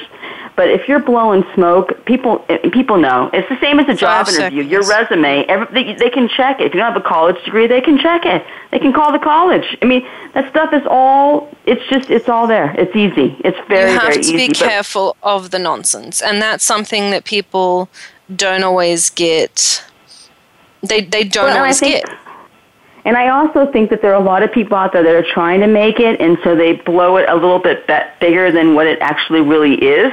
But if you're blowing smoke, people people know. It's the same as a job Five interview. Seconds. Your resume, every, they, they can check it. If you don't have a college degree, they can check it. They can call the college. I mean, that stuff is all. It's just it's all there. It's easy. It's very you have very to be easy. careful of the nonsense, and that's something that people don't always get. They they don't Well, always think- get. And I also think that there are a lot of people out there that are trying to make it, and so they blow it a little bit bigger than what it actually really is.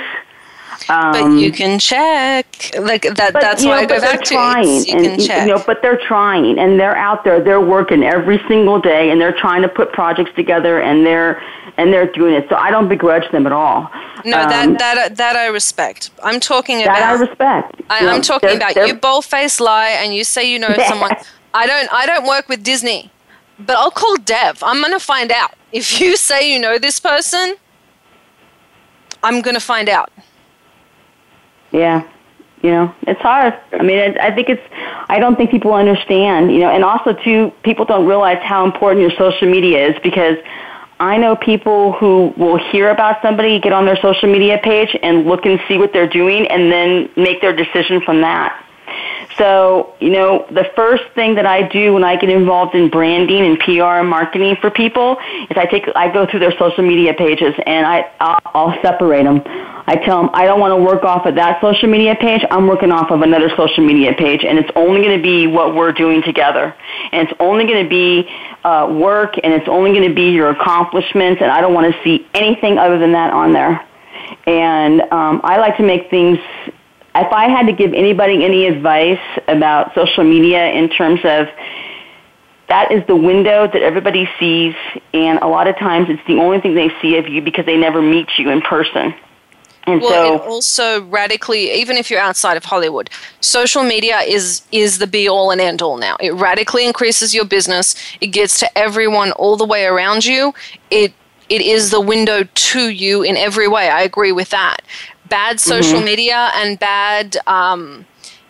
Um, But you can check. Like that. but, that's why know, I go back to. trying, you and can check. you know, but they're trying, and they're out there. They're working every single day, and they're trying to put projects together, and they're and they're doing it. So I don't begrudge them at all. no, Um, that that that I respect. I'm talking about that I respect. I, You know, I'm talking they're- about they're- you bold-faced lie, and you say you know *laughs* someone. I don't. I don't work with Disney, but I'll call Deb. I'm gonna find out if you *laughs* say you know this person. I'm going to find out. Yeah, you know, it's hard. I mean, I, I think it's. I don't think people understand. You know, and also too, people don't realize how important your social media is because I know people who will hear about somebody, get on their social media page, and look and see what they're doing, and then make their decision from that. So, you know, the first thing that I do when I get involved in branding and PR and marketing for people is I take, I go through their social media pages and I, I'll, I'll separate them. I tell them I don't want to work off of that social media page. I'm working off of another social media page, and it's only going to be what we're doing together, and it's only going to be uh, work, and it's only going to be your accomplishments, and I don't want to see anything other than that on there. And um, I like to make things if I had to give anybody any advice about social media in terms of that is the window that everybody sees, and a lot of times it's the only thing they see of you because they never meet you in person. And well, so, it also radically, even if you're outside of Hollywood, social media is is the be all and end all now. It radically increases your business. It gets to everyone all the way around you. It it is the window to you in every way. I agree with that bad social mm-hmm. media and bad um,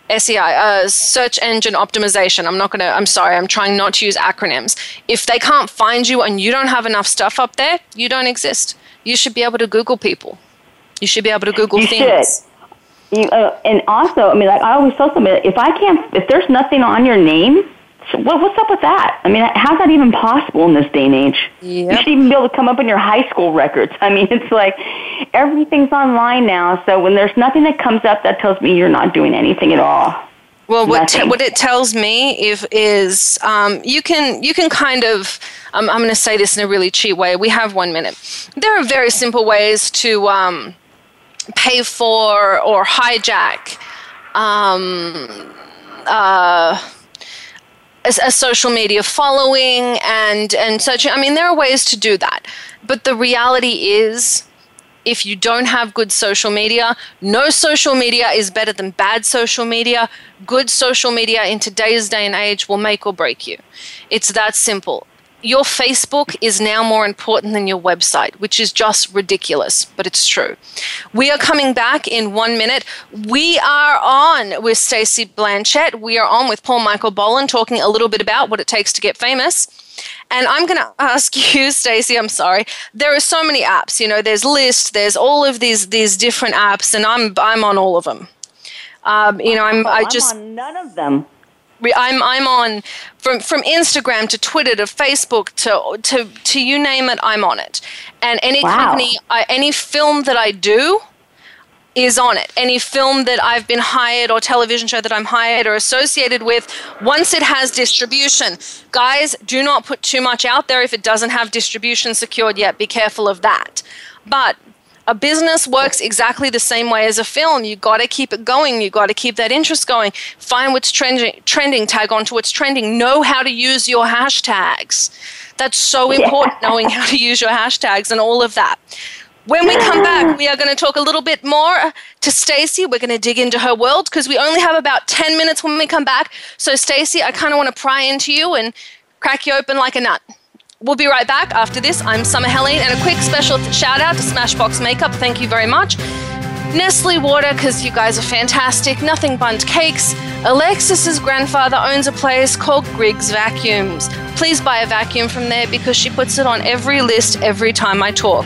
SEI, uh, search engine optimization. I'm not going to, I'm sorry, I'm trying not to use acronyms. If they can't find you and you don't have enough stuff up there, you don't exist. You should be able to Google people. You should be able to Google you things. Should. You, uh, and also, I mean, like I always tell somebody, if I can't, if there's nothing on your name, so what, what's up with that? I mean, how's that even possible in this day and age? Yep. You should even be able to come up in your high school records. *laughs* I mean, it's like everything's online now. So when there's nothing that comes up, that tells me you're not doing anything at all. Well, what te- what it tells me if is um, you can you can kind of um, I'm going to say this in a really cheap way. We have one minute. There are very simple ways to um, pay for or hijack. Um, uh, a, a social media following and and such. I mean, there are ways to do that, but the reality is if you don't have good social media, no social media is better than bad social media. Good social media in today's day and age will make or break you. It's that simple your Facebook is now more important than your website, which is just ridiculous, but it's true. We are coming back in one minute. We are on with Stacey Blanchet. We are on with Paul Michael Boland talking a little bit about what it takes to get famous. And I'm going *laughs* to ask you, Stacey. I'm sorry. There are so many apps. You know, there's List. There's all of these these different apps, and I'm I'm on all of them. Um, you know, I'm I just I'm on none of them. I'm I'm on from from Instagram to Twitter to Facebook to to to you name it. I'm on it, and any wow. company, I, any film that I do is on it. Any film that I've been hired or television show that I'm hired or associated with, once it has distribution, guys, do not put too much out there if it doesn't have distribution secured yet. Be careful of that. But a business works exactly the same way as a film. You got to keep it going. You got to keep that interest going. Find what's trending, trending, tag on to what's trending. Know how to use your hashtags. That's so important, yeah. knowing how to use your hashtags and all of that. When we come back, we are going to talk a little bit more to Stacey. We're going to dig into her world because we only have about 10 minutes when we come back. So, Stacey, I kind of want to pry into you and crack you open like a nut. We'll be right back after this. I'm Summer Helene, and a quick special shout out to Smashbox Makeup. Thank you very much. Nestle Water, because you guys are fantastic. Nothing Bundt Cakes. Alexis's grandfather owns a place called Griggs Vacuums. Please buy a vacuum from there because she puts it on every list every time I talk.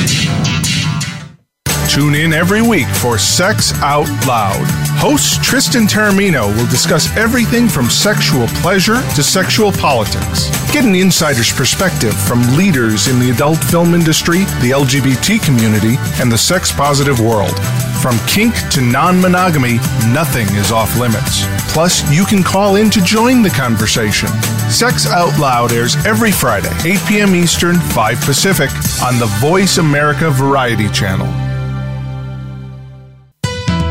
Tune in every week for Sex Out Loud. Host Tristan Taormino will discuss everything from sexual pleasure to sexual politics. Get an insider's perspective from leaders in the adult film industry, the LGBT community, and the sex positive world. From kink to non monogamy, nothing is off limits. Plus, you can call in to join the conversation. Sex Out Loud airs every Friday, 8 p.m. Eastern, 5 Pacific, on the Voice America Variety Channel.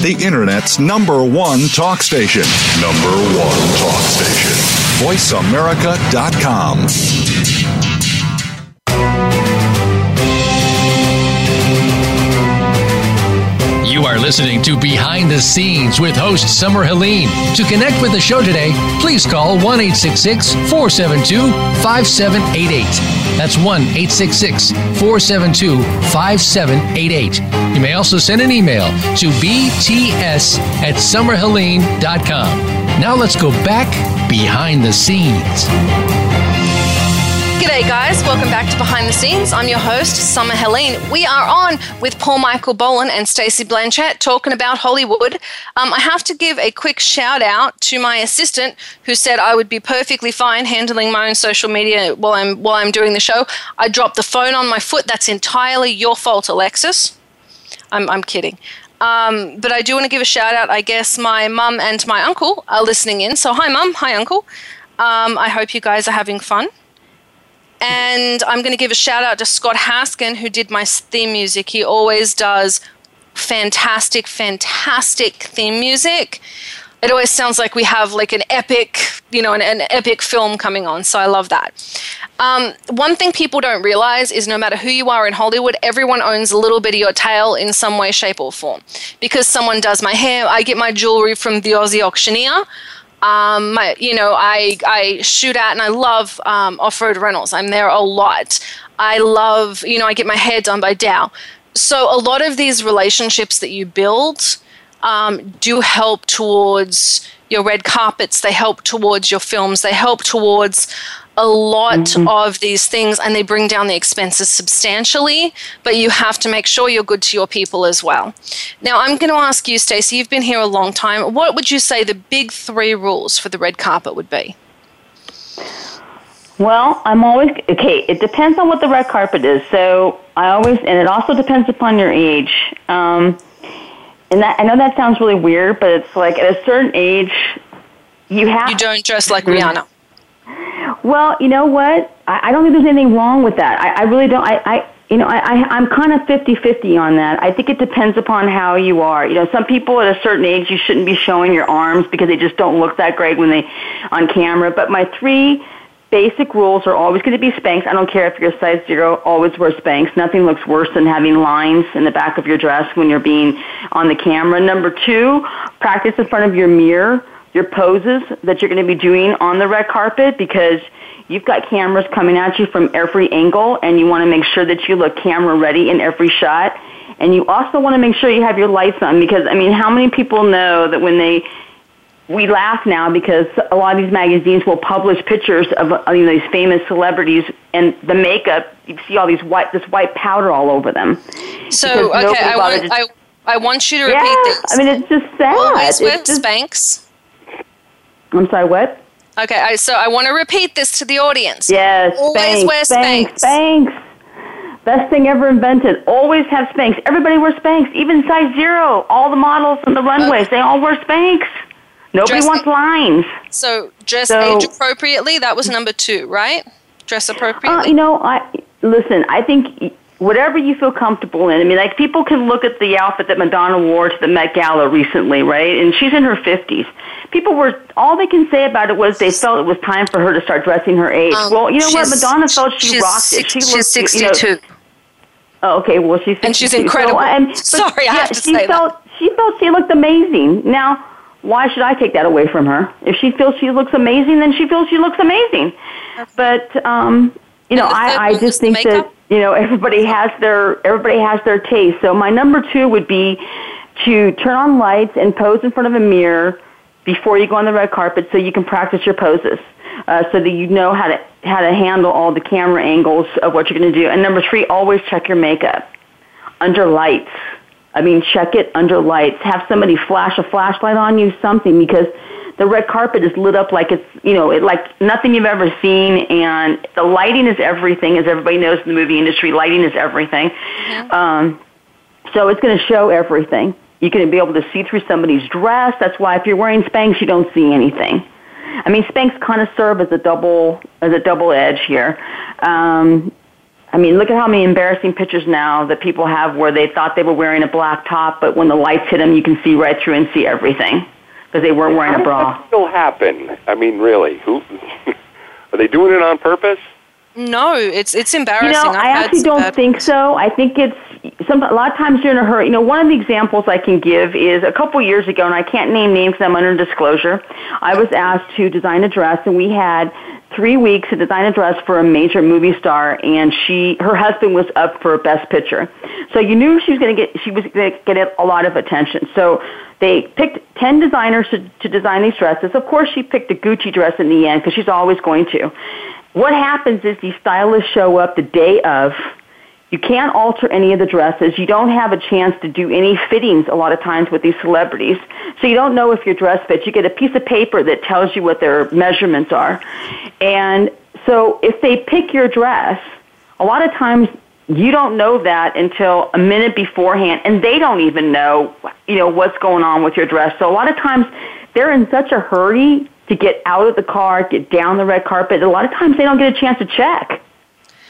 The Internet's number one talk station. Number one talk station. VoiceAmerica.com. You are listening to Behind the Scenes with host Summer Helene. To connect with the show today, please call 1 472 5788. That's 1 472 5788. You may also send an email to bts at summerhelene.com. Now let's go back behind the scenes. G'day, guys. Welcome back to Behind the Scenes. I'm your host, Summer Helene. We are on with Paul Michael Boland and Stacey Blanchet talking about Hollywood. Um, I have to give a quick shout out to my assistant who said I would be perfectly fine handling my own social media while I'm while I'm doing the show. I dropped the phone on my foot. That's entirely your fault, Alexis. I'm, I'm kidding. Um, but I do want to give a shout out. I guess my mum and my uncle are listening in. So, hi, mum. Hi, uncle. Um, I hope you guys are having fun. And I'm going to give a shout out to Scott Haskin, who did my theme music. He always does fantastic, fantastic theme music. It always sounds like we have like an epic, you know, an, an epic film coming on. So I love that. Um, one thing people don't realize is no matter who you are in Hollywood, everyone owns a little bit of your tail in some way, shape, or form. Because someone does my hair, I get my jewelry from the Aussie auctioneer. Um, my, you know, I, I shoot at and I love um, off road rentals. I'm there a lot. I love, you know, I get my hair done by Dow. So a lot of these relationships that you build um, do help towards your red carpets. They help towards your films. They help towards a lot mm-hmm. of these things and they bring down the expenses substantially, but you have to make sure you're good to your people as well. Now, I'm going to ask you, Stacey, you've been here a long time. What would you say the big three rules for the red carpet would be? Well, I'm always okay. It depends on what the red carpet is. So I always, and it also depends upon your age. Um, and that I know that sounds really weird, but it's like at a certain age, you have you don't dress like Rihanna. Well, you know what? I, I don't think there's anything wrong with that. I, I really don't. I, I you know, I, I, I'm kind of 50-50 on that. I think it depends upon how you are. You know, some people at a certain age, you shouldn't be showing your arms because they just don't look that great when they on camera. But my three basic rules are always going to be Spanx. I don't care if you're a size zero, always wear Spanx. Nothing looks worse than having lines in the back of your dress when you're being on the camera. Number two, practice in front of your mirror your poses that you're going to be doing on the red carpet because you've got cameras coming at you from every angle and you want to make sure that you look camera ready in every shot. And you also want to make sure you have your lights on because, I mean, how many people know that when they we laugh now because a lot of these magazines will publish pictures of you know these famous celebrities and the makeup you see all these white this white powder all over them. So okay, I want to, I, I want you to repeat yeah, this. I mean it's just sad. Always it's just, Spanx. I'm sorry, what? Okay, I, so I want to repeat this to the audience. Yes, always Spanx, wear Spanx. Spanx. Best thing ever invented. Always have Spanx. Everybody wears Spanx, even size zero. All the models on the runways, okay. they all wear Spanx. Nobody wants lines. So dress so, age appropriately. That was number two, right? Dress appropriately. Uh, you know, I listen. I think whatever you feel comfortable in. I mean, like people can look at the outfit that Madonna wore to the Met Gala recently, right? And she's in her fifties. People were all they can say about it was they felt it was time for her to start dressing her age. Um, well, you know what? Madonna felt she rocked it. She she's looked, sixty-two. You know, Oh, okay. Well, she's 62. and she's incredible. So, and, Sorry, yeah, I have to she say felt, that. She felt she looked amazing. Now, why should I take that away from her? If she feels she looks amazing, then she feels she looks amazing. But um, you know, I, I just think that you know everybody has their everybody has their taste. So my number two would be to turn on lights and pose in front of a mirror before you go on the red carpet, so you can practice your poses, uh, so that you know how to how to handle all the camera angles of what you're going to do. And number three, always check your makeup under lights. I mean, check it under lights. Have somebody flash a flashlight on you, something, because the red carpet is lit up like it's you know it, like nothing you've ever seen, and the lighting is everything, as everybody knows in the movie industry. Lighting is everything. Um, so it's going to show everything. You're going to be able to see through somebody's dress. That's why if you're wearing Spanx, you don't see anything. I mean, Spanx kind of serve as a double as a double edge here. Um, I mean, look at how many embarrassing pictures now that people have where they thought they were wearing a black top, but when the lights hit them, you can see right through and see everything because they weren't wearing How a does bra. that still happen? I mean, really? Who *laughs* are they doing it on purpose? No, it's it's embarrassing. You know, I've I had actually don't bad- think so. I think it's some. A lot of times you're in a hurry. You know, one of the examples I can give is a couple years ago, and I can't name names I'm under disclosure. I was asked to design a dress, and we had three weeks to design a dress for a major movie star, and she, her husband was up for Best Picture. So you knew she was going to get, she was going to get a lot of attention. So they picked 10 designers to, to design these dresses. Of course, she picked a Gucci dress in the end because she's always going to. What happens is these stylists show up the day of. You can't alter any of the dresses. You don't have a chance to do any fittings a lot of times with these celebrities. So you don't know if your dress fits. You get a piece of paper that tells you what their measurements are. And so if they pick your dress, a lot of times you don't know that until a minute beforehand and they don't even know, you know, what's going on with your dress. So a lot of times they're in such a hurry to get out of the car, get down the red carpet. A lot of times they don't get a chance to check.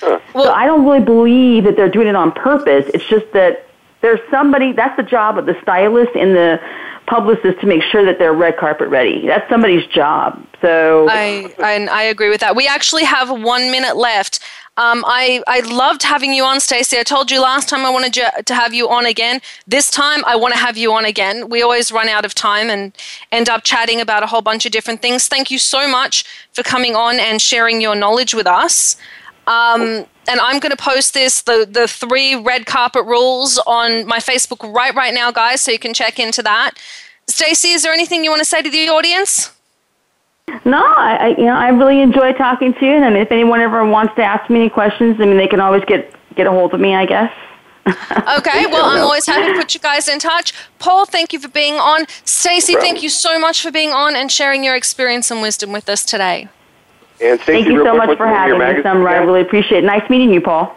So I don't really believe that they're doing it on purpose. It's just that there's somebody, that's the job of the stylist and the publicist to make sure that they're red carpet ready. That's somebody's job. So I, I I agree with that. We actually have one minute left. Um, I I loved having you on, Stacey. I told you last time I wanted you to have you on again. This time I want to have you on again. We always run out of time and end up chatting about a whole bunch of different things. Thank you so much for coming on and sharing your knowledge with us. Um, and I'm going to post this the the three red carpet rules on my Facebook right right now, guys. So you can check into that. Stacey, is there anything you want to say to the audience? No, I, I you know I really enjoy talking to you, and if anyone ever wants to ask me any questions, I mean they can always get get a hold of me, I guess. *laughs* Okay, well, I'm always happy to put you guys in touch. Paul, thank you for being on. Stacey, thank you so much for being on and sharing your experience and wisdom with us today. And Stacey, Thank you so quick, much for the name of having your me, magazine Summer. I really appreciate it. Nice meeting you, Paul.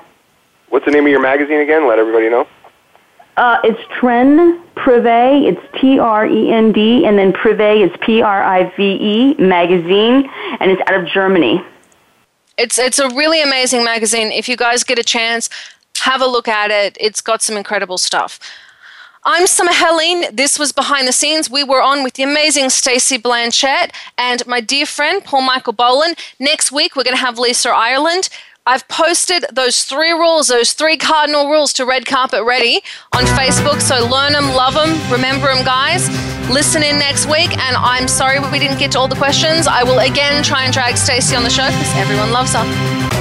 What's the name of your magazine again? Let everybody know. Uh, it's Trend Privé. It's T R E N D, and then Privé is P R I V E magazine, and it's out of Germany. It's it's a really amazing magazine. If you guys get a chance, have a look at it. It's got some incredible stuff. I'm Summer Helene. This was Behind the Scenes. We were on with the amazing Stacey Blanchet and my dear friend Paul Michael Boland. Next week we're going to have Lisa Ireland. I've posted those three rules, those three cardinal rules to Red Carpet Ready on Facebook. So learn them, love them, remember them, guys. Listen in next week. And I'm sorry we didn't get to all the questions. I will again try and drag Stacey on the show because everyone loves her.